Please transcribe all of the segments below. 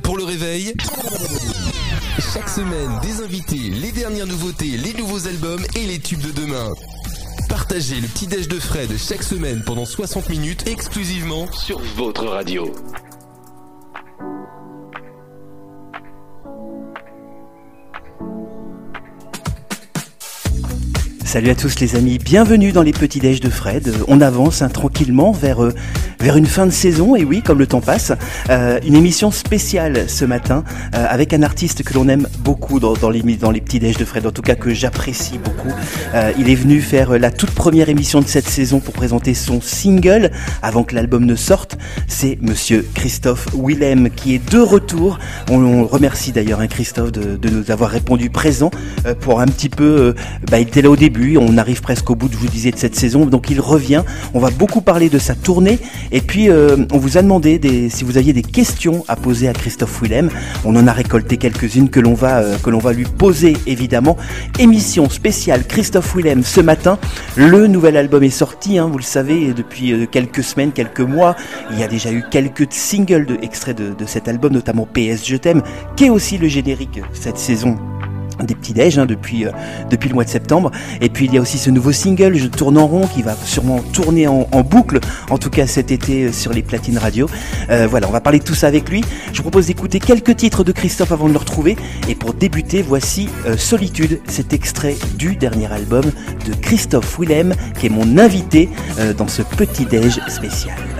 pour le réveil Chaque semaine, des invités, les dernières nouveautés, les nouveaux albums et les tubes de demain. Partagez le petit déj de Fred chaque semaine pendant 60 minutes exclusivement sur votre radio. Salut à tous les amis, bienvenue dans les petits déj de Fred. On avance hein, tranquillement vers, euh, vers une fin de saison, et oui, comme le temps passe. Euh, une émission spéciale ce matin euh, avec un artiste que l'on aime beaucoup dans, dans, les, dans les petits déj de Fred, en tout cas que j'apprécie beaucoup. il est venu faire la toute première émission de cette saison pour présenter son single avant que l'album ne sorte. C'est monsieur Christophe Willem qui est de retour. On, remercie d'ailleurs hein, Christophe de, de, nous avoir répondu présent pour un petit peu. bah, il était là au début on arrive presque au bout, je vous disais, de cette saison. Donc il revient. On va beaucoup parler de sa tournée. Et puis, euh, on vous a demandé si vous aviez des questions à poser à Christophe Willem. On en a récolté quelques-unes que l'on va, euh, va lui poser, évidemment. Émission spéciale Christophe Willem ce matin. Le nouvel album est sorti, hein, vous le savez, depuis euh, quelques semaines, quelques mois. Il y a déjà eu quelques singles de, extraits de, de cet album, notamment PS Je t'aime, qui est aussi le générique cette saison des petits déj hein, depuis, euh, depuis le mois de septembre. Et puis il y a aussi ce nouveau single, Je tourne en rond, qui va sûrement tourner en, boucle, en tout cas cet été euh, sur les platines radio. Euh, voilà, on va parler de tout ça avec lui. Je vous propose d'écouter quelques titres de Christophe avant de le retrouver. Et pour débuter, voici Solitude, cet extrait du dernier album de Christophe Willem, qui est mon invité dans ce petit déj spécial.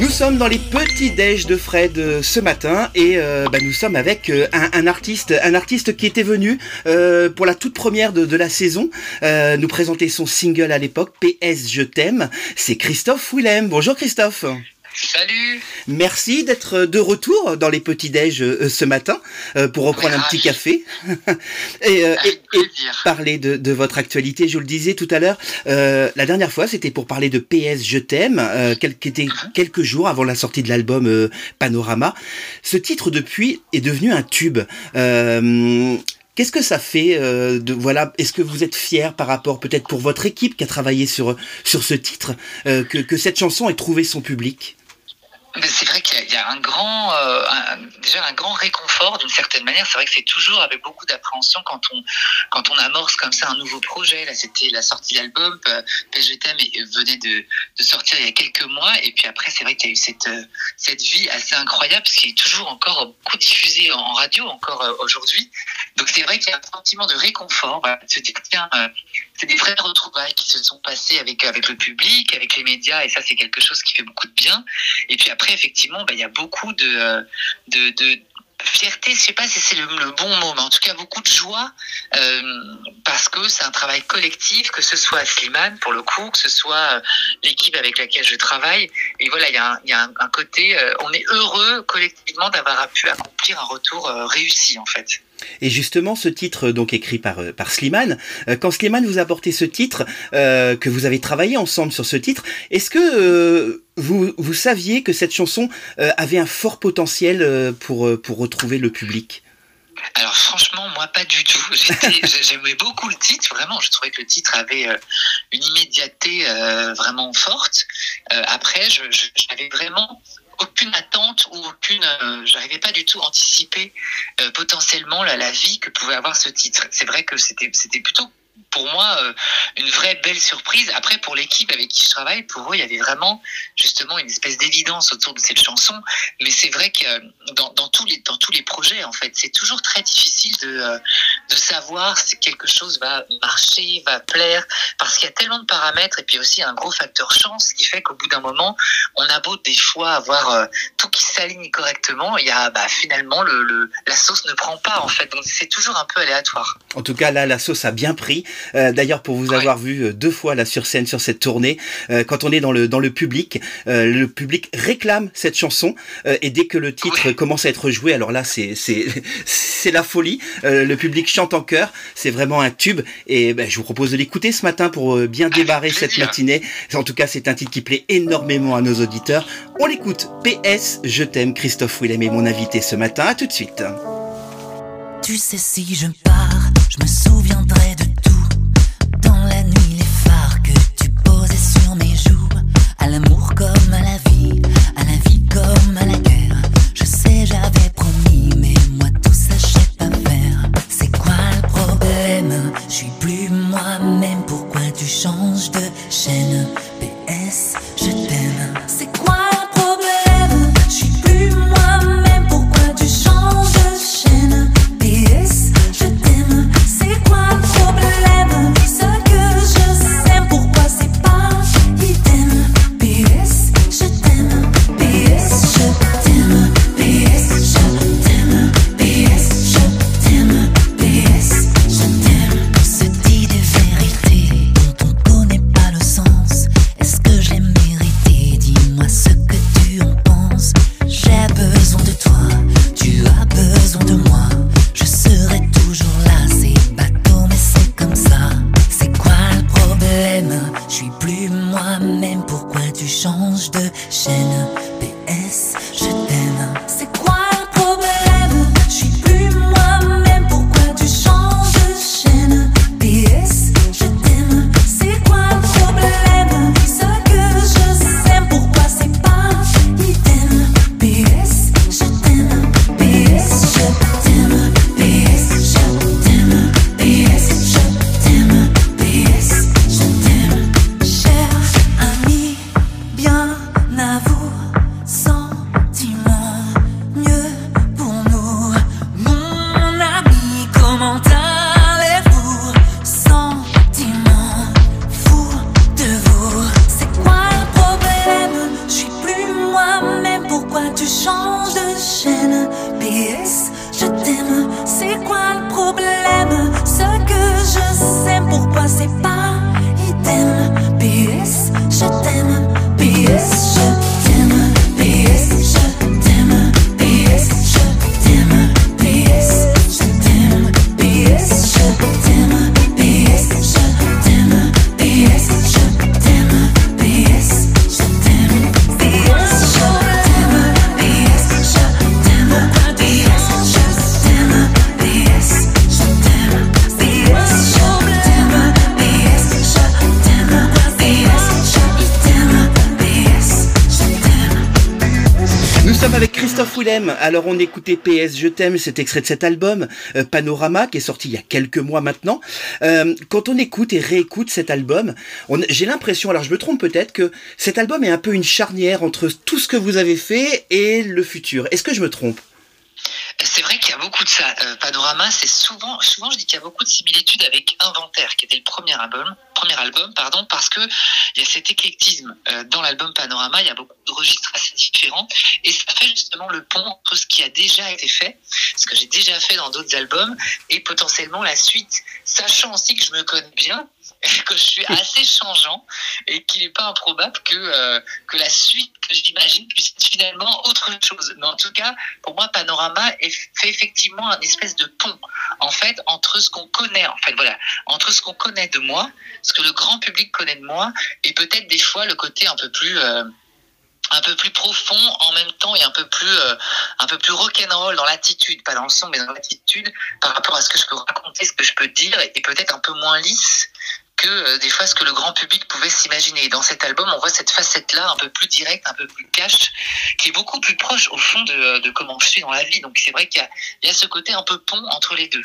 Nous sommes dans les petits déj de Fred euh, ce matin et euh, bah, nous sommes avec euh, un, artiste, un artiste qui était venu pour la toute première de, la saison nous présenter son single à l'époque PS Je t'aime. C'est Christophe Willem. Bonjour Christophe. Salut Merci d'être de retour dans les petits déj euh, ce matin euh, pour reprendre un petit café et, euh, et, parler de, de, votre actualité. Je vous le disais tout à l'heure, la dernière fois c'était pour parler de PS Je t'aime, qui était mhm. quelques jours avant la sortie de l'album Panorama. Ce titre depuis est devenu un tube. Qu'est-ce que ça fait de voilà Est-ce que vous êtes fier par rapport peut-être pour votre équipe qui a travaillé sur sur ce titre que, que cette chanson ait trouvé son public? C'est vrai qu'il y, a un grand, euh, déjà un grand réconfort d'une certaine manière. C'est vrai que c'est toujours avec beaucoup d'appréhension quand on quand on amorce comme ça un nouveau projet. Là, c'était la sortie de l'album euh, PGTM venait de, de sortir il y a quelques mois. Et puis après, c'est vrai qu'il y a eu cette euh, cette vie assez incroyable parce qu'il est toujours encore beaucoup diffusé en radio encore aujourd'hui. Donc c'est vrai qu'il y a un sentiment de réconfort. Voilà, se dire tiens, c'est des vraies retrouvailles qui se sont passées avec avec le public, avec les médias, et ça c'est quelque chose qui fait beaucoup de bien. Et puis effectivement, bah, il y a beaucoup de, de, fierté, je sais pas si c'est le, bon mot, mais en tout cas beaucoup de joie euh, parce que c'est un travail collectif, que ce soit Slimane pour le coup, que ce soit euh, l'équipe avec laquelle je travaille. Et voilà, il y a un, côté, euh, on est heureux collectivement d'avoir pu accomplir un retour réussi en fait. Et justement, ce titre, donc écrit par, euh, par Slimane, euh, quand Slimane vous a apporté ce titre, euh, que vous avez travaillé ensemble sur ce titre, est-ce que vous, vous saviez que cette chanson avait un fort potentiel pour, pour retrouver le public? Alors franchement, moi pas du tout. J'aimais beaucoup le titre, vraiment. Je trouvais que le titre avait une immédiateté vraiment forte. après, j'avais vraiment aucune attente ou aucune, euh, j'arrivais pas du tout à anticiper euh, potentiellement la, vie que pouvait avoir ce titre. C'est vrai que c'était plutôt pour moi euh, une vraie belle surprise. Après, pour l'équipe avec qui je travaille, pour eux, il y avait vraiment justement une espèce d'évidence autour de cette chanson. Mais c'est vrai que euh, dans, dans, tous les dans tous les projets, en fait, c'est toujours très difficile de euh, de savoir si quelque chose va marcher, va plaire, parce qu'il y a tellement de paramètres et puis aussi un gros facteur chance qui fait qu'au bout d'un moment, on a beau des fois avoir tout qui s'aligne correctement, il y a bah, finalement le, la sauce ne prend pas en fait. Donc c'est toujours un peu aléatoire. En tout cas, là, la sauce a bien pris. Euh, d'ailleurs, pour vous avoir vu euh, deux fois là sur scène sur cette tournée, euh, quand on est dans le dans le public, le public réclame cette chanson et dès que le titre commence à être joué, alors là c'est c'est c'est la folie. le public chante en chœur, c'est vraiment un tube et ben, je vous propose de l'écouter ce matin pour bien débarrer cette matinée. En tout cas, c'est un titre qui plaît énormément à nos auditeurs. On l'écoute. PS, je t'aime. Christophe Willem est mon invité ce matin. À tout de suite. Tu sais si je pars, je me souviendrai de pourquoi tu changes de Alors on écoutait PS Je t'aime, cet extrait de cet album, euh, Panorama, qui est sorti il y a quelques mois maintenant. Euh, quand on écoute et réécoute cet album, j'ai l'impression, alors je me trompe peut-être, que cet album est un peu une charnière entre tout ce que vous avez fait et le futur. Est-ce que je me trompe? C'est vrai qu'il y a beaucoup de ça. Euh, Panorama, c'est souvent, souvent je dis qu'il y a beaucoup de similitudes avec Inventaire, qui était le premier album, premier album, pardon, parce que il y a cet éclectisme euh, dans l'album Panorama. Il y a beaucoup de registres assez différents, et ça fait justement le pont entre ce qui a déjà été fait, ce que j'ai déjà fait dans d'autres albums, et potentiellement la suite, sachant aussi que je me connais bien, que je suis assez changeant et qu'il n'est pas improbable que, euh, que la suite que j'imagine puisse être finalement autre chose. Mais en tout cas, pour moi, Panorama fait effectivement un espèce de pont, en fait, entre ce qu'on connaît, en fait, voilà, entre ce qu'on connaît de moi, ce que le grand public connaît de moi, et peut-être des fois le côté un peu plus... Euh, un peu plus profond en même temps et un peu plus euh, un peu plus rock'n'roll dans l'attitude pas dans le son mais dans l'attitude par rapport à ce que je peux raconter ce que je peux dire et peut-être un peu moins lisse que euh, des fois ce que le grand public pouvait s'imaginer. Dans cet album, on voit cette facette-là un peu plus directe, un peu plus cash, qui est beaucoup plus proche au fond de, de comment je suis dans la vie. Donc c'est vrai qu'il y, y a ce côté un peu pont entre les deux.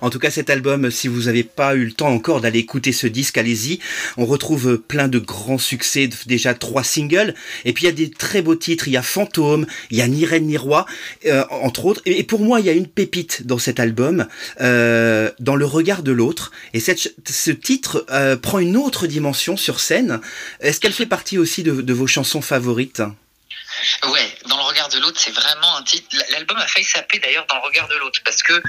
En tout cas, cet album, si vous n'avez pas eu le temps encore d'aller écouter ce disque, allez-y. On retrouve plein de grands succès, déjà trois singles. Et puis il y a des très beaux titres. Il y a Fantôme, il y a Ni Reine ni Roi, euh, entre autres. Et, pour moi, il y a une pépite dans cet album, euh, dans le regard de l'autre. Et ce titre euh, prend une autre dimension sur scène. Est-ce qu'elle fait partie aussi de vos chansons favorites? Ouais, dans le regard de l'autre, c'est vraiment un titre. L'album a failli s'appeler d'ailleurs dans le regard de l'autre parce que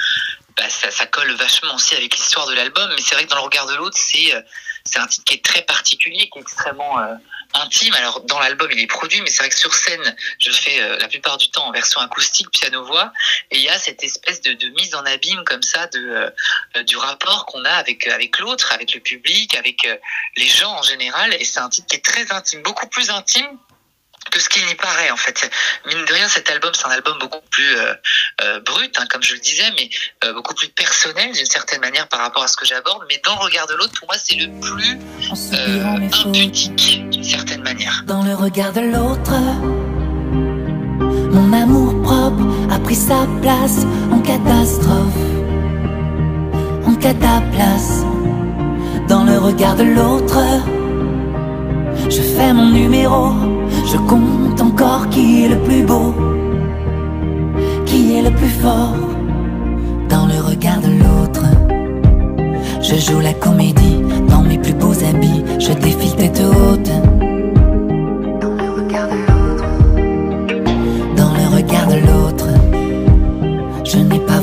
bah, ça, colle vachement aussi avec l'histoire de l'album. Mais c'est vrai que dans le regard de l'autre, c'est euh, c'est un titre qui est très particulier, qui est extrêmement euh, intime. Alors dans l'album, il est produit, mais c'est vrai que sur scène, je fais euh, la plupart du temps en version acoustique, piano-voix, et il y a cette espèce de, de, mise en abîme comme ça de du rapport qu'on a avec avec l'autre, avec le public, avec les gens en général. Et c'est un titre qui est très intime, beaucoup plus intime que ce qu'il n'y paraît en fait. Mine de rien, cet album, c'est un album beaucoup plus euh, euh, brut, hein, comme je le disais, mais euh, beaucoup plus personnel d'une certaine manière par rapport à ce que j'aborde. Mais dans le regard de l'autre, pour moi, c'est le plus euh, impudique d'une certaine manière. Dans le regard de l'autre, mon amour propre a pris sa place en catastrophe, en cataplace. Dans le regard de l'autre, je fais mon numéro je compte encore qui est le plus beau, qui est le plus fort dans le regard de l'autre. Je joue la comédie dans mes plus beaux habits, je défile tête haute. Dans le regard de l'autre. Dans le regard de l'autre. Je n'ai pas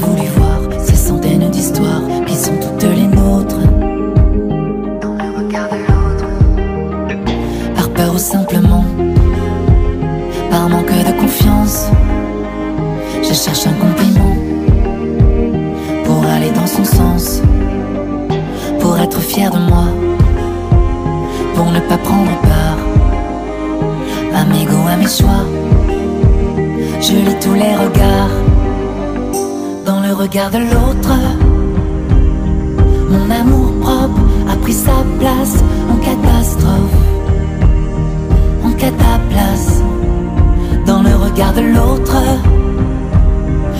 tous les regards dans le regard de l'autre. Mon amour propre a pris sa place en catastrophe, en cataplace dans le regard de l'autre.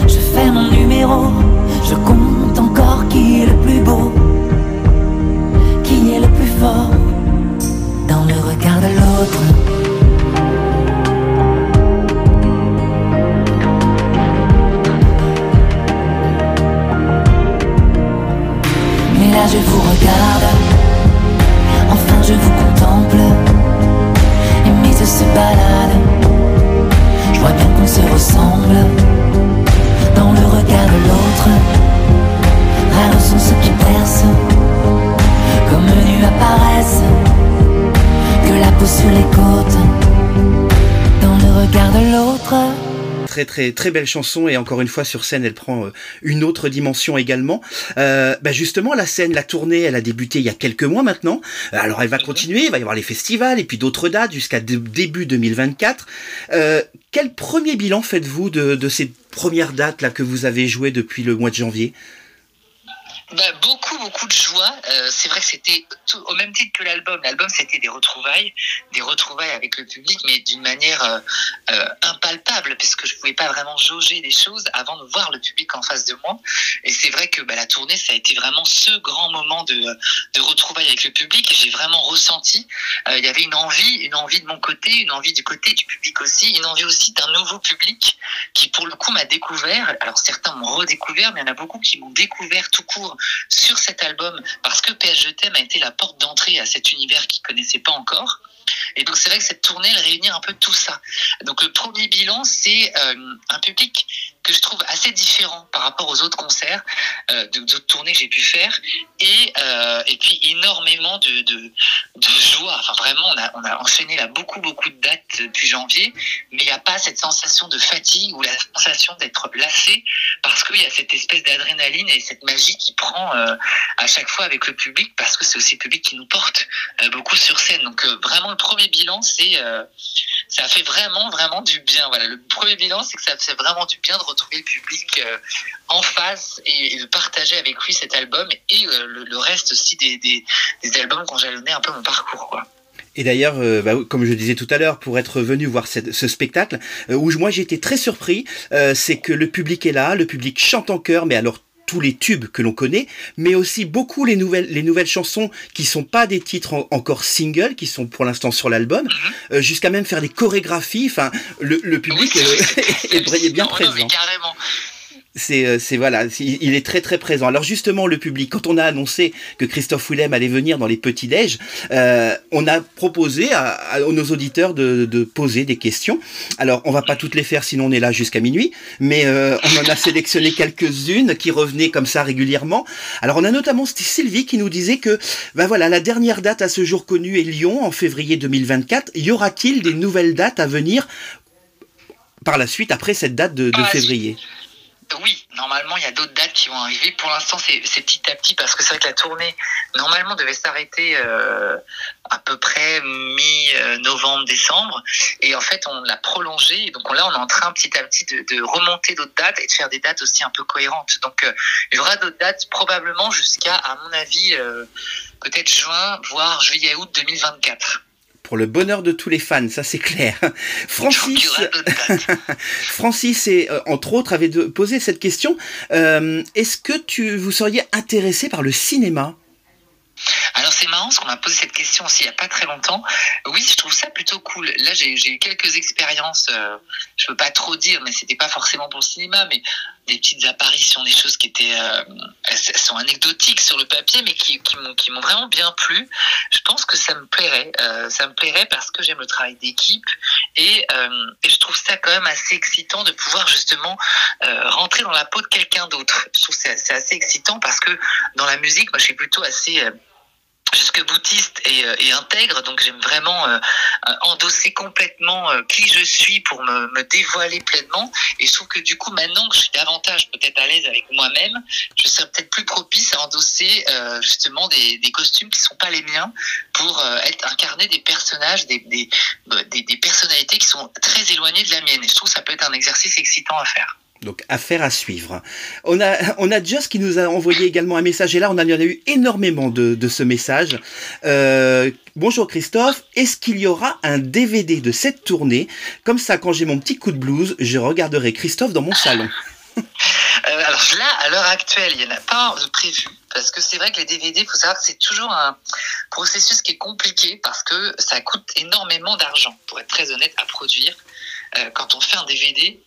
Je fais mon numéro, je compte encore qui est le plus beau, qui est le plus fort dans le regard de l'autre. Je vous regarde, enfin je vous contemple, et mes yeux se baladent. Je vois bien qu'on se ressemble. Dans le regard de l'autre. Sont ceux qui percent, comme nus apparaissent, que la peau sur les côtes, dans le regard de l'autre très très très belle chanson et encore une fois sur scène elle prend euh, une autre dimension également. Euh, bah justement la scène, la tournée, elle a débuté il y a quelques mois maintenant. Euh, alors elle va continuer, il va y avoir les festivals et puis d'autres dates jusqu'à début 2024. Euh, quel premier bilan faites-vous de, de ces premières dates là que vous avez jouées depuis le mois de janvier? Bah, beaucoup, beaucoup de joie. Euh, c'est vrai que c'était au même titre que l'album. L'album, c'était des retrouvailles, des retrouvailles avec le public, mais d'une manière euh, euh, impalpable, parce que je pouvais pas vraiment jauger les choses avant de voir le public en face de moi. Et c'est vrai que bah, la tournée, ça a été vraiment ce grand moment de, de retrouvailles avec le public. J'ai vraiment ressenti, il y avait une envie, une envie de mon côté, une envie du côté du public aussi, une envie aussi d'un nouveau public qui, pour le coup, m'a découvert. Alors certains m'ont redécouvert, mais il y en a beaucoup qui m'ont découvert tout court sur cet album parce que PS Je t'aime a été la porte d'entrée à cet univers qu'ils connaissaient pas encore. Et donc c'est vrai que cette tournée, elle réunit un peu tout ça. Donc le premier bilan, c'est euh, un public que je trouve assez différent par rapport aux autres concerts, euh, d'autres tournées que j'ai pu faire, et, euh, et puis énormément de, de, de joie. Enfin vraiment, on a, on a enchaîné là beaucoup beaucoup de dates depuis janvier, mais il n'y a pas cette sensation de fatigue ou la sensation d'être lassé parce qu'il y a cette espèce d'adrénaline et cette magie qui prend euh, à chaque fois avec le public parce que c'est aussi le public qui nous porte euh, beaucoup sur scène. Donc vraiment le premier bilan, c'est ça fait vraiment vraiment du bien. Voilà, le premier bilan, c'est que ça fait vraiment du bien de retrouver le public en face et, de partager avec lui cet album et le, reste aussi des, des, albums qu'on jalonnait un peu mon parcours. Quoi. Et d'ailleurs, euh, bah, comme je disais tout à l'heure, pour être venu voir ce spectacle, euh, où moi j'ai été très surpris, euh, c'est que le public est là, le public chante en chœur, mais alors tous les tubes que l'on connaît, mais aussi beaucoup les nouvelles les nouvelles chansons qui sont pas des titres encore singles, qui sont pour l'instant sur l'album, mhm. jusqu'à même faire des chorégraphies. Enfin, le, public est, bien présent. carrément c'est euh, c'est voilà, il est très très présent. Alors justement le public, quand on a annoncé que Christophe Willem allait venir dans les petits déj, euh, on a proposé à, nos auditeurs de, de, poser des questions. Alors on va pas toutes les faire, sinon on est là jusqu'à minuit, mais euh, on en a sélectionné quelques-unes qui revenaient comme ça régulièrement. Alors on a notamment Sylvie qui nous disait que ben voilà la dernière date à ce jour connue est Lyon en février 2024. Y aura-t-il des nouvelles dates à venir par la suite après cette date de, de ah, février? Oui, normalement, il y a d'autres dates qui vont arriver. Pour l'instant, c'est petit à petit parce que c'est vrai que la tournée, normalement, devait s'arrêter euh, à peu près mi-novembre, décembre. Et en fait, on l'a prolongée. Donc là, on est en train petit à petit de, remonter d'autres dates et de faire des dates aussi un peu cohérentes. Donc, euh, il y aura d'autres dates probablement jusqu'à, à mon avis, euh, peut-être juin, voire juillet-août 2024 pour le bonheur de tous les fans, ça c'est clair. Francis, Francis et euh, entre autres avait posé cette question. Euh, est-ce que tu vous seriez intéressé par le cinéma? Alors c'est marrant parce qu'on m'a posé cette question aussi il n'y a pas très longtemps. Oui, je trouve ça plutôt cool. Là, j'ai eu quelques expériences, euh, je peux pas trop dire, mais c'était pas forcément pour le cinéma, mais des petites apparitions, des choses qui étaient euh, sont anecdotiques sur le papier, mais qui, m'ont vraiment bien plu. Je pense que ça me plairait. Euh, ça me plairait parce que j'aime le travail d'équipe et, euh, et, je trouve ça quand même assez excitant de pouvoir justement rentrer dans la peau de quelqu'un d'autre. Je trouve c'est assez excitant parce que dans la musique, moi, je suis plutôt assez jusque boutiste et, euh, et, intègre, donc j'aime vraiment euh, euh, endosser complètement qui je suis pour me, me, dévoiler pleinement. Et je trouve que du coup, maintenant que je suis davantage peut-être à l'aise avec moi-même, je serais peut-être plus propice à endosser justement des, des, costumes qui sont pas les miens pour être incarner des personnages, des, des, des, des personnalités qui sont très éloignées de la mienne. Et je trouve que ça peut être un exercice excitant à faire. Donc affaire à suivre. On a, on Just qui nous a envoyé également un message et là on en a eu énormément de, de ce message. Euh, bonjour Christophe, est-ce qu'il y aura un DVD de cette tournée? Comme ça quand j'ai mon petit coup de blues, je regarderai Christophe dans mon salon. Euh, alors là, à l'heure actuelle, il n'y en a pas de prévu. Parce que c'est vrai que les DVD, il faut savoir que c'est toujours un processus qui est compliqué parce que ça coûte énormément d'argent, pour être très honnête, à produire. Euh, quand on fait un DVD,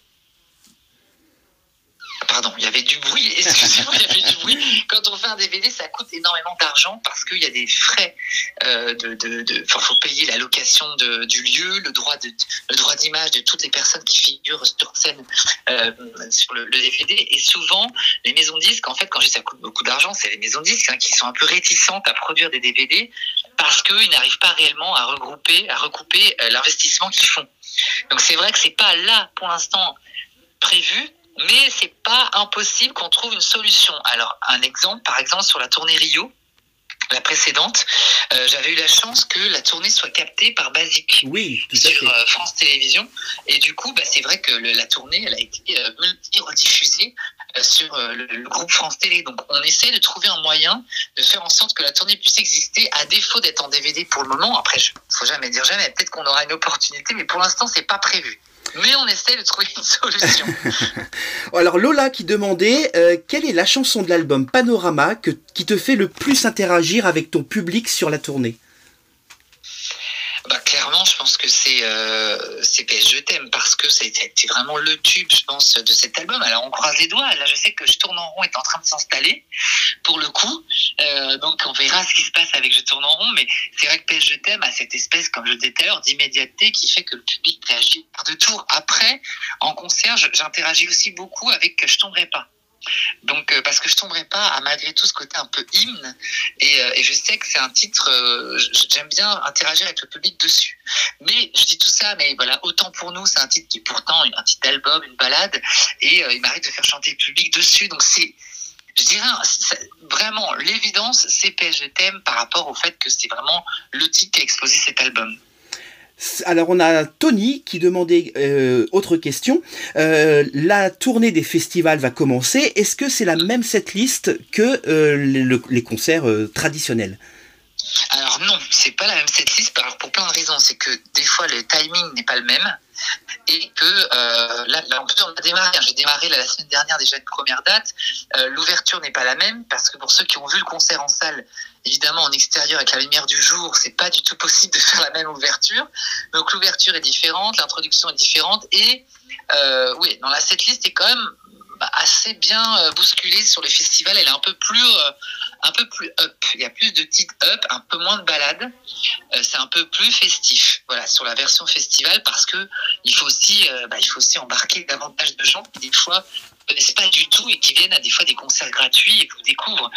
Pardon, il y avait du bruit, excusez-moi, il y avait du bruit. Quand on fait un DVD, ça coûte énormément d'argent parce qu'il y a des frais euh, de, de, faut payer la location de, du lieu, le droit de, le droit d'image de toutes les personnes qui figurent sur scène euh, sur le, DVD. Et souvent, les maisons disques, en fait, quand je dis ça coûte beaucoup d'argent, c'est les maisons disques hein, qui sont un peu réticentes à produire des DVD parce qu'ils n'arrivent pas réellement à regrouper, à recouper euh, l'investissement qu'ils font. Donc c'est vrai que c'est pas là pour l'instant prévu, mais c'est pas impossible qu'on trouve une solution. Alors, un exemple, par exemple, sur la tournée Rio, la précédente, euh, j'avais eu la chance que la tournée soit captée par Basic oui, sur euh, France Télévisions. Et du coup, bah, c'est vrai que le, la tournée, elle a été euh, multi-rediffusée sur le, groupe France Télé. Donc on essaie de trouver un moyen de faire en sorte que la tournée puisse exister à défaut d'être en DVD pour le moment. Après, il faut jamais dire jamais. Peut-être qu'on aura une opportunité, mais pour l'instant, c'est pas prévu. Mais on essaie de trouver une solution. Alors Lola qui demandait quelle est la chanson de l'album Panorama qui te fait le plus interagir avec ton public sur la tournée? Que c'est PS Je t'aime parce que c'était vraiment le tube, je pense, de cet album. Alors on croise les doigts. Là, je sais que Je tourne en rond est en train de s'installer pour le coup. Euh, donc on verra ce qui se passe avec Je tourne en rond. Mais c'est vrai que PS Je t'aime a cette espèce, comme je disais tout à l'heure, d'immédiateté qui fait que le public réagit par deux tours. Après, en concert, j'interagis aussi beaucoup avec Je tomberai pas. Donc, euh, parce que je tomberai pas à malgré tout ce côté un peu hymne, et, euh, je sais que c'est un titre, euh, j'aime bien interagir avec le public dessus. Mais je dis tout ça, mais voilà, autant pour nous, c'est un titre qui est pourtant un titre d'album, une balade, et il m'arrive de faire chanter le public dessus. Donc c'est, je dirais vraiment l'évidence, c'est PSG thème par rapport au fait que c'est vraiment le titre qui a exposé cet album. Alors on a Tony qui demandait euh, autre question. Euh, la tournée des festivals va commencer. Est-ce que c'est la même setlist que euh, les concerts traditionnels? Alors non, c'est pas la même setlist alors pour plein de raisons. C'est que des fois le timing n'est pas le même et que euh, là, on a démarré. Hein. J'ai démarré la semaine dernière déjà une première date. Euh, l'ouverture n'est pas la même parce que pour ceux qui ont vu le concert en salle, évidemment en extérieur avec la lumière du jour, c'est pas du tout possible de faire la même ouverture. Donc l'ouverture est différente, l'introduction est différente et euh, oui, dans la setlist est quand même bah, assez bien euh, bousculée sur les festivals. Elle est un peu plus, un peu plus up. Il y a plus de titres up, un peu moins de balades. Euh, c'est un peu plus festif. Voilà, sur la version festival parce que il faut aussi, bah, il faut aussi embarquer davantage de gens qui des fois ne connaissent pas du tout et qui viennent à des fois des concerts gratuits et qui vous découvrent.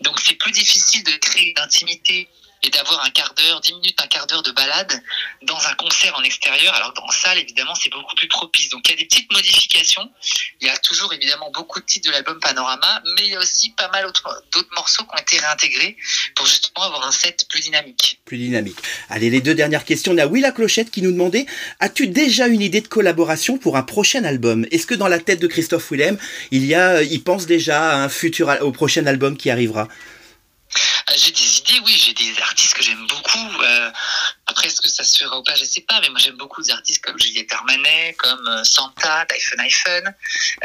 Donc c'est plus difficile de créer une intimité et d'avoir un quart d'heure, dix minutes, un quart d'heure de balade dans un concert en extérieur, alors dans salle, évidemment, c'est beaucoup plus propice. Donc il y a des petites modifications. Il y a toujours évidemment beaucoup de titres de l'album Panorama, mais il y a aussi pas mal d'autres morceaux qui ont été réintégrés pour justement avoir un set plus dynamique. Plus dynamique. Allez, les deux dernières questions. On a Willa Clochette qui nous demandait As-tu déjà une idée de collaboration pour un prochain album? Est-ce que dans la tête de Christophe Willem, il y a, il pense déjà à un futur, au prochain album qui arrivera? J'ai des idées, oui, j'ai des artistes que j'aime beaucoup. Euh, après, est-ce que ça se fera ou pas, je sais pas, mais moi j'aime beaucoup des artistes comme Juliette Armanet, comme euh, Santa, Typhon iPhone.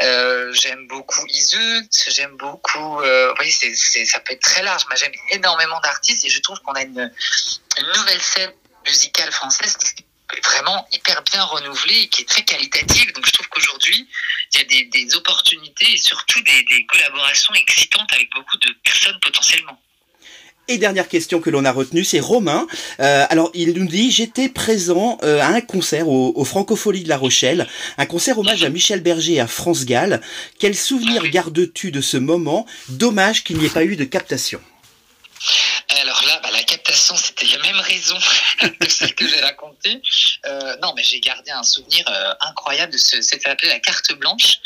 Euh, j'aime beaucoup Isut, j'aime beaucoup. Euh, vous ça peut être très large. Moi j'aime énormément d'artistes et je trouve qu'on a une, nouvelle scène musicale française qui est vraiment hyper bien renouvelée et qui est très qualitative. Donc je trouve qu'aujourd'hui, il y a des, opportunités et surtout des collaborations excitantes avec beaucoup de personnes potentiellement. Et dernière question que l'on a retenue, c'est Romain. Euh, alors, il nous dit J'étais présent euh, à un concert au, au Francofolie de La Rochelle, un concert hommage à Michel Berger et à France Gall. Quel souvenir gardes-tu de ce moment? Dommage qu'il n'y ait pas eu de captation. Alors là, bah, la captation, c'était la même raison que celle que j'ai racontée. Euh, non, mais j'ai gardé un souvenir incroyable de ce. C'était appelé la carte blanche.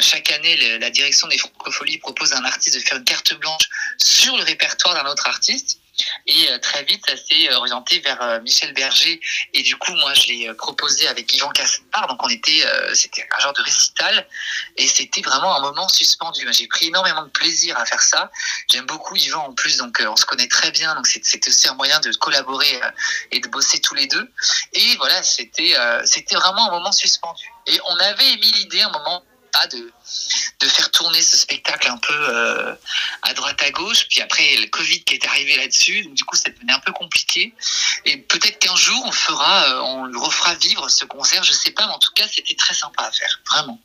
Chaque année, la direction des Francopholies propose à un artiste de faire une carte blanche sur le répertoire d'un autre artiste. Et euh, très vite, ça s'est euh, orienté vers euh, Michel Berger. Et du coup, moi, je l'ai proposé avec Yvan Caspar. Donc, on était, c'était un genre de récital. Et c'était vraiment un moment suspendu. J'ai pris énormément de plaisir à faire ça. J'aime beaucoup Yvan en plus. Donc, on se connaît très bien. Donc, c'était aussi un moyen de collaborer et de bosser tous les deux. Et voilà, c'était, c'était vraiment un moment suspendu. Et on avait émis l'idée un moment de faire tourner ce spectacle un peu euh, à droite à gauche. Puis après, le Covid qui est arrivé là-dessus, donc du coup, ça devenait un peu compliqué. Et peut-être qu'un jour, on fera, euh, on refera vivre ce concert, je sais pas, mais en tout cas, c'était très sympa à faire, vraiment.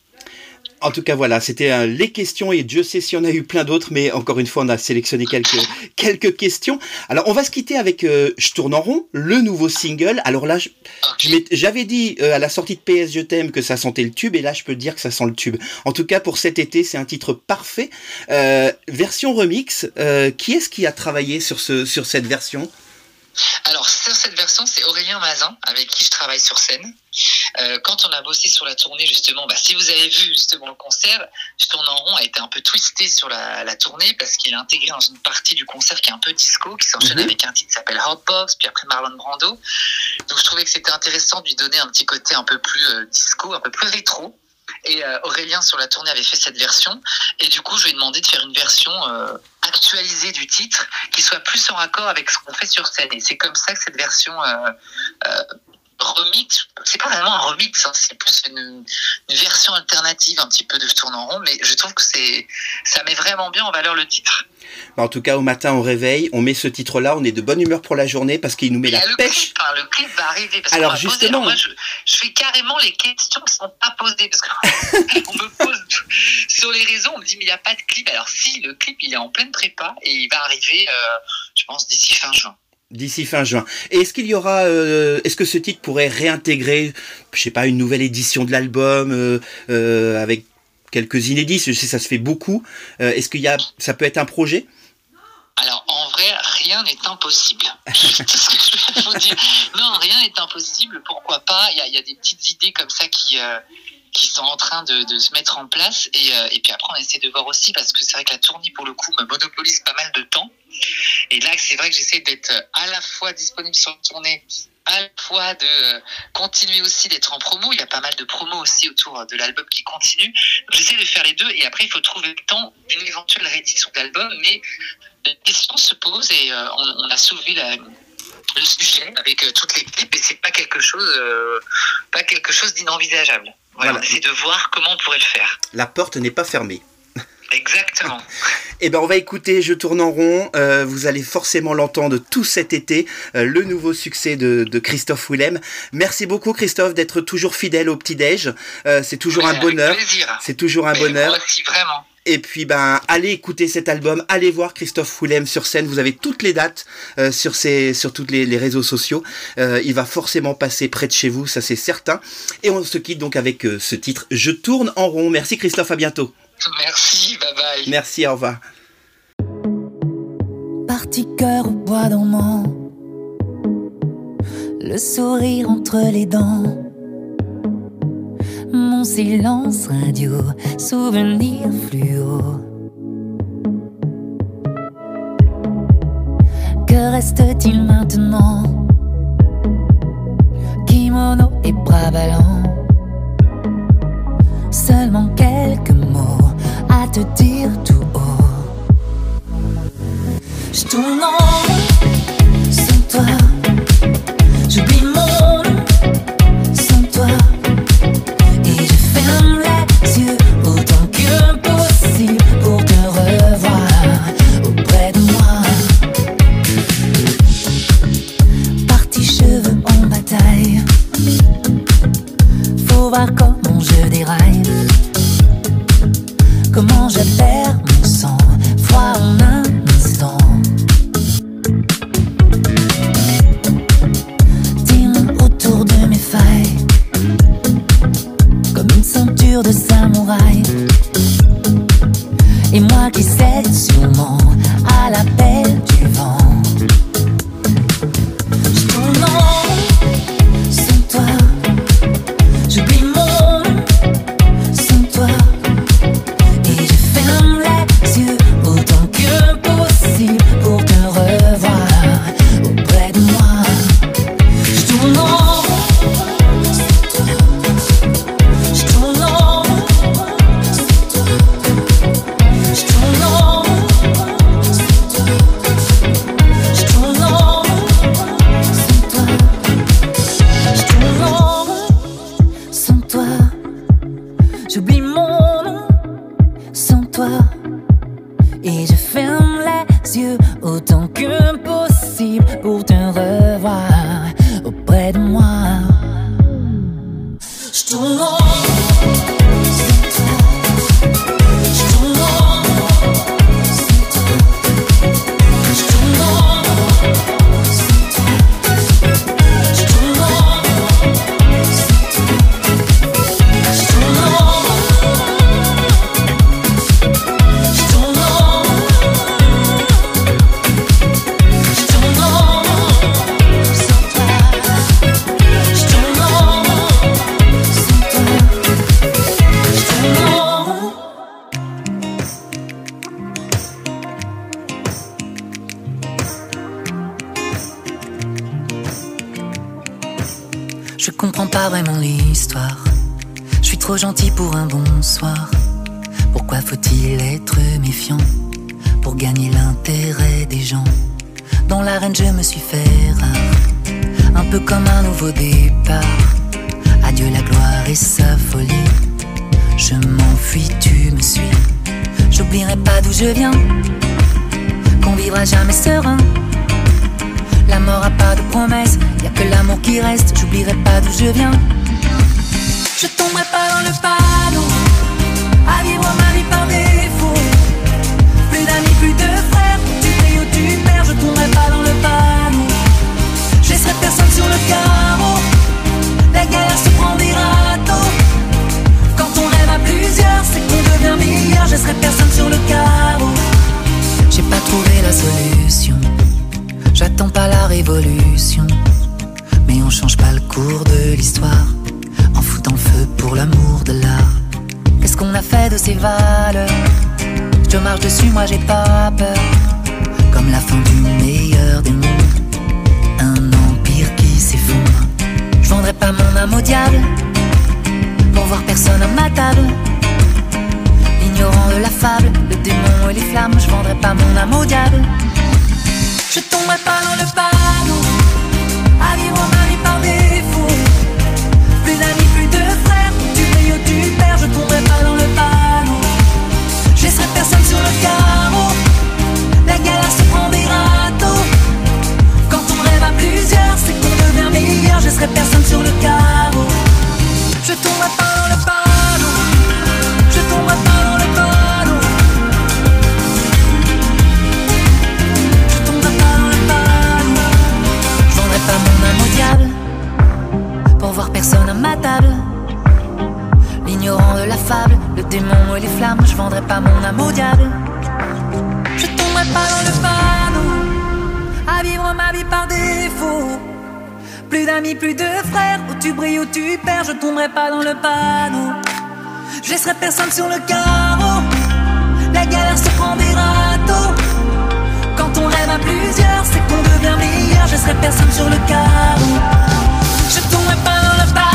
En tout cas, voilà, c'était euh, les questions et Dieu sait si on a eu plein d'autres, mais encore une fois, on a sélectionné quelques, quelques questions. Alors, on va se quitter avec euh, Je tourne en rond, le nouveau single. Alors là, j'avais dit euh, à la sortie de PS Je t'aime que ça sentait le tube, et là, je peux dire que ça sent le tube. En tout cas, pour cet été, c'est un titre parfait. version remix, qui est-ce qui a travaillé sur, ce, sur cette version? Alors sur cette version, c'est Aurélien Mazin avec qui je travaille sur scène. Euh, quand on a bossé sur la tournée justement, bah, si vous avez vu justement le concert, je tourne en rond a été un peu twisté sur la, tournée parce qu'il a intégré dans une partie du concert qui est un peu disco, qui s'enchaîne mhm. avec un titre qui s'appelle Hotbox, puis après Marlon Brando. Donc je trouvais que c'était intéressant de lui donner un petit côté un peu plus euh, disco, un peu plus rétro. Et euh, Aurélien sur la tournée avait fait cette version. Et du coup, je lui ai demandé de faire une version euh, actualisée du titre qui soit plus en raccord avec ce qu'on fait sur scène. Et c'est comme ça que cette version euh, remix, c'est pas vraiment un remix, hein, c'est plus une, une version alternative un petit peu de tourne en rond, mais je trouve que c'est ça met vraiment bien en valeur le titre. Bah, en tout cas, au matin, on réveille, on met ce titre-là, on est de bonne humeur pour la journée parce qu'il nous met la le pêche. clip, hein, le clip va arriver. Parce Alors, justement. moi, je, je fais carrément les questions qui sont pas posées. Parce qu'on me pose sur les réseaux, on me dit, mais il n'y a pas de clip. Alors, si, le clip, il est en pleine prépa et il va arriver, euh, je pense, d'ici fin juin. D'ici fin juin. Est-ce qu'il y aura, euh, est-ce que ce titre pourrait réintégrer, je sais pas, une nouvelle édition de l'album euh, euh, avec quelques inédits? Je sais ça se fait beaucoup. Est-ce qu'il y a, ça peut être un projet? Alors, en vrai, rien n'est impossible. Que dire. Non, rien n'est impossible. Pourquoi pas? Il y y a des petites idées comme ça qui, qui sont en train de, se mettre en place. Et, et puis après, on essaie de voir aussi, parce que c'est vrai que la tournée, pour le coup, me monopolise pas mal de temps. Et là, c'est vrai que j'essaie d'être à la fois disponible sur la tournée, à la fois de euh, continuer aussi d'être en promo. Il y a pas mal de promos aussi autour de l'album qui continue. J'essaie de faire les deux. Et après, il faut trouver le temps d'une éventuelle réédition d'album. Mais la question se pose et euh, on, on a soulevé la, le sujet avec euh, toutes les clips et c'est pas quelque chose, euh, pas quelque chose d'inenvisageable. Voilà, Voilà. on essaie de voir comment on pourrait le faire. La porte n'est pas fermée. Exactement. Eh ben, on va écouter Je tourne en rond. Euh, vous allez forcément l'entendre tout cet été. euh, le nouveau succès de, de Christophe Willem. Merci beaucoup, Christophe, d'être toujours fidèle au petit-déj. Euh, c'est toujours un bonheur. C'est toujours un bonheur. Aussi, vraiment. Et puis, ben, allez écouter cet album. Allez voir Christophe Willem sur scène. Vous avez toutes les dates euh, sur, ses, sur tous les, les réseaux sociaux. Euh, il va forcément passer près de chez vous, ça c'est certain. Et on se quitte donc avec euh, ce titre Je tourne en rond. Merci, Christophe. À bientôt. Merci, bye bye. Merci. Au revoir. Parti cœur au bois dormant, le sourire entre les dents, mon silence radio, souvenir fluo. Que reste-t-il maintenant? Kimono et bras ballants, seulement quelques mots te dire tout haut. Je tourne en sans toi. J'oublie reste. J'oublierai pas d'où je viens. Je tomberai pas dans le panneau, à vivre ma vie par défaut. Plus d'amis, plus de frères, tu payes ou tu perds. Je tomberai pas dans le panneau, je laisserai personne sur le carreau. La galère se prend des. Quand on rêve à plusieurs, c'est qu'on devient meilleur. Je laisserai personne sur le carreau. J'ai pas trouvé la solution. Ces valeurs Je marche dessus, moi j'ai pas peur. Comme la fin du meilleur des mondes. Un empire qui s'effondre. Je vendrai pas mon âme au diable pour voir personne à ma table. Ignorant de la fable, le démon et les flammes, je vendrai pas mon âme au diable. Je tomberai pas dans le panneau, laisserai personne sur le carreau. Je tomberai pas dans le panneau, je tomberai pas dans le panneau. Je tomberai pas dans le panneau. Je vendrai pas mon âme au diable pour voir personne à ma table. L'ignorant de la fable, le démon et les flammes, je vendrai pas mon âme au diable. Je tomberai pas dans le panneau, à vivre ma vie par défaut. Plus d'amis, plus de frères, où tu brilles, où tu perds, je tomberai pas dans le panneau. Je laisserai personne sur le carreau, la galère se prend des râteaux. Quand on rêve à plusieurs, c'est qu'on devient meilleur, je laisserai personne sur le carreau. Je tomberai pas dans le panneau,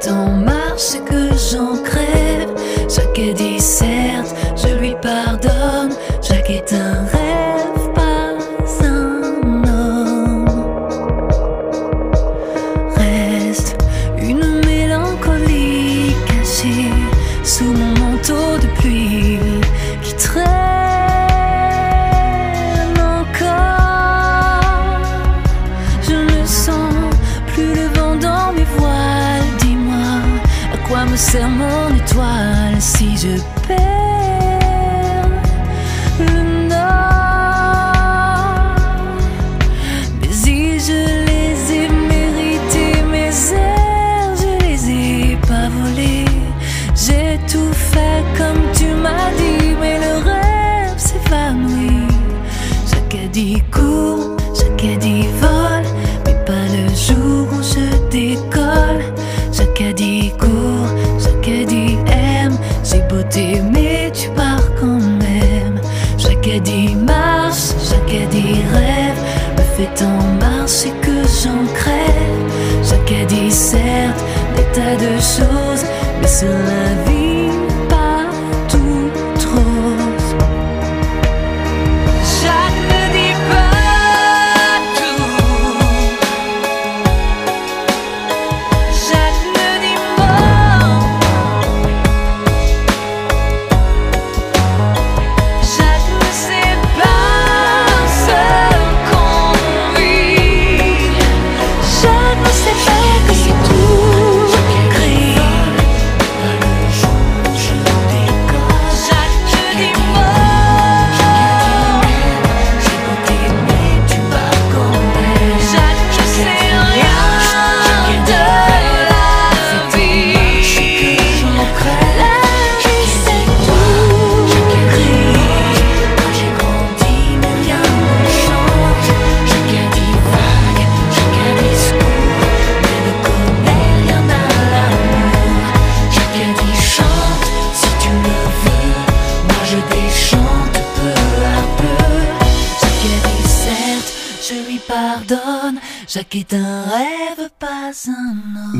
fait en marche que j'en crève. Chaque dit certes, je lui pardonne. Chaque est un de choses, mais sur la vie. Kita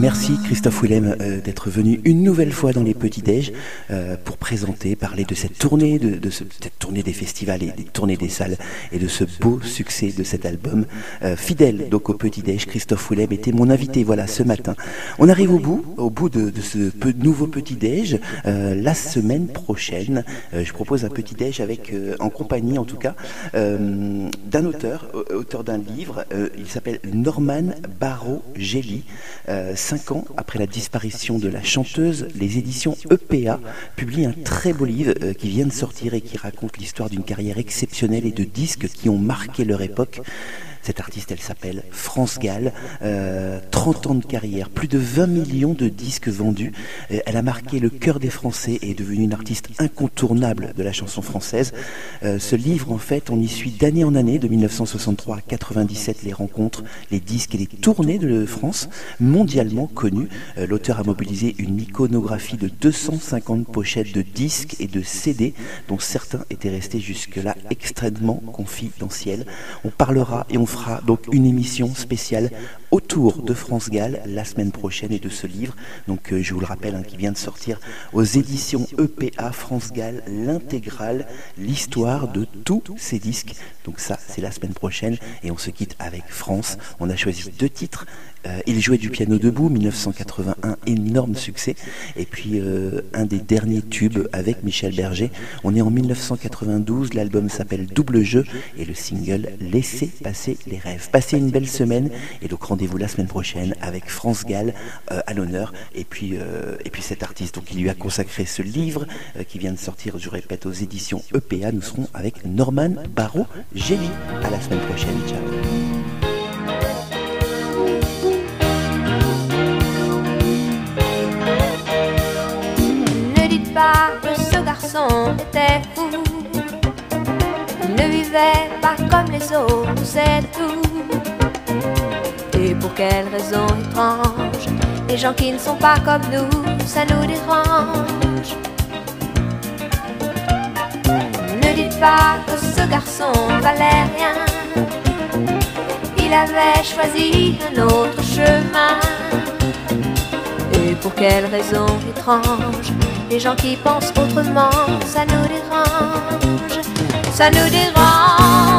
Merci Christophe Willem euh, d'être venu une nouvelle fois dans les Petits Déj euh, pour présenter, parler de cette tournée, de, cette tournée des festivals et des tournées des salles et de ce beau succès de cet album. Euh, fidèle donc au Petit Déj, Christophe Willem était mon invité voilà ce matin. On arrive au bout, au bout de, ce nouveau Petit Déj. la semaine prochaine, je propose un Petit Déj avec, en compagnie en tout cas, d'un auteur, auteur d'un livre. il s'appelle Norman Barrow Gelli. Cinq ans après la disparition de la chanteuse, les éditions EPA publient un très beau livre euh, qui vient de sortir et qui raconte l'histoire d'une carrière exceptionnelle et de disques qui ont marqué leur époque. Cette artiste, elle s'appelle France Gall. 30 euh, ans de carrière, plus de 20 millions de disques vendus. Euh, elle a marqué le cœur des Français et est devenue une artiste incontournable de la chanson française. Euh, ce livre, en fait, on y suit d'année en année, de 1963 à 97, les rencontres, les disques et les tournées de France, mondialement connues. L'auteur a mobilisé une iconographie de 250 pochettes de disques et de CD, dont certains étaient restés jusque-là extrêmement confidentiels. On parlera et on fera donc une émission spéciale autour de France Gall la semaine prochaine et de ce livre, donc euh, je vous le rappelle, hein, qui vient de sortir aux éditions EPA France Gall, l'intégrale, l'histoire de tous ces disques. Donc ça, c'est la semaine prochaine et on se quitte avec France. On a choisi deux titres. Euh, il jouait du piano debout, 1981, énorme succès. Et puis euh, un des derniers tubes avec Michel Berger. On est en 1992, l'album s'appelle Double Jeu et le single Laissez passer les rêves. Passez une belle semaine et donc rendez vous la semaine prochaine avec France Gall euh, à l'honneur et puis et puis cet artiste donc il lui a consacré ce livre qui vient de sortir je répète aux éditions EPA nous serons avec Norman Barrault Génie à la semaine prochaine ciao pas que ce garçon était fou Il ne vivait pas comme les autres, c'est tout pour quelle raison étrange Les gens qui ne sont pas comme nous, ça nous dérange. Ne dites pas que ce garçon valait rien. Il avait choisi un autre chemin. Et pour quelle raison étrange Les gens qui pensent autrement, ça nous dérange. Ça nous dérange.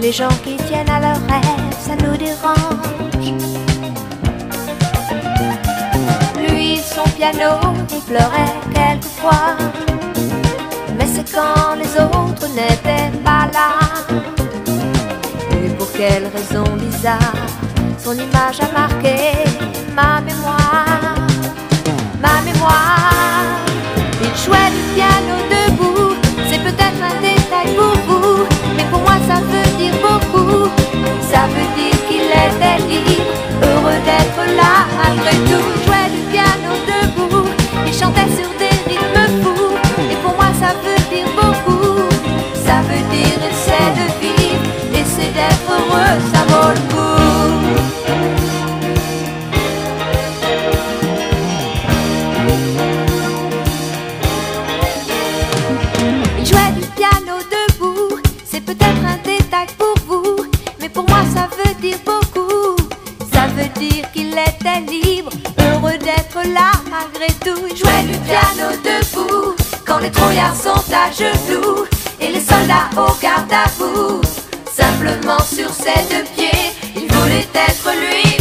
Les gens qui tiennent à leurs rêves, ça nous dérange. Lui, son piano, il pleurait quelquefois. Mais c'est quand les autres n'étaient pas là. Et pour quelle raison bizarre son image a marqué là malgré tout. Jouait du piano debout, il chantait sur des rythmes fous, et pour moi ça veut dire beaucoup. Ça veut dire essayer de vivre, essayer d'être heureux, ça vaut le coup. Il jouait du piano debout, c'est peut-être un détail pour vous, mais pour moi ça veut dire beaucoup. Veut dire qu'il était libre, heureux d'être là malgré tout. Il jouait du piano debout, quand les trouillards sont à genoux et les soldats au garde à vous. Simplement sur ses deux pieds, il voulait être lui,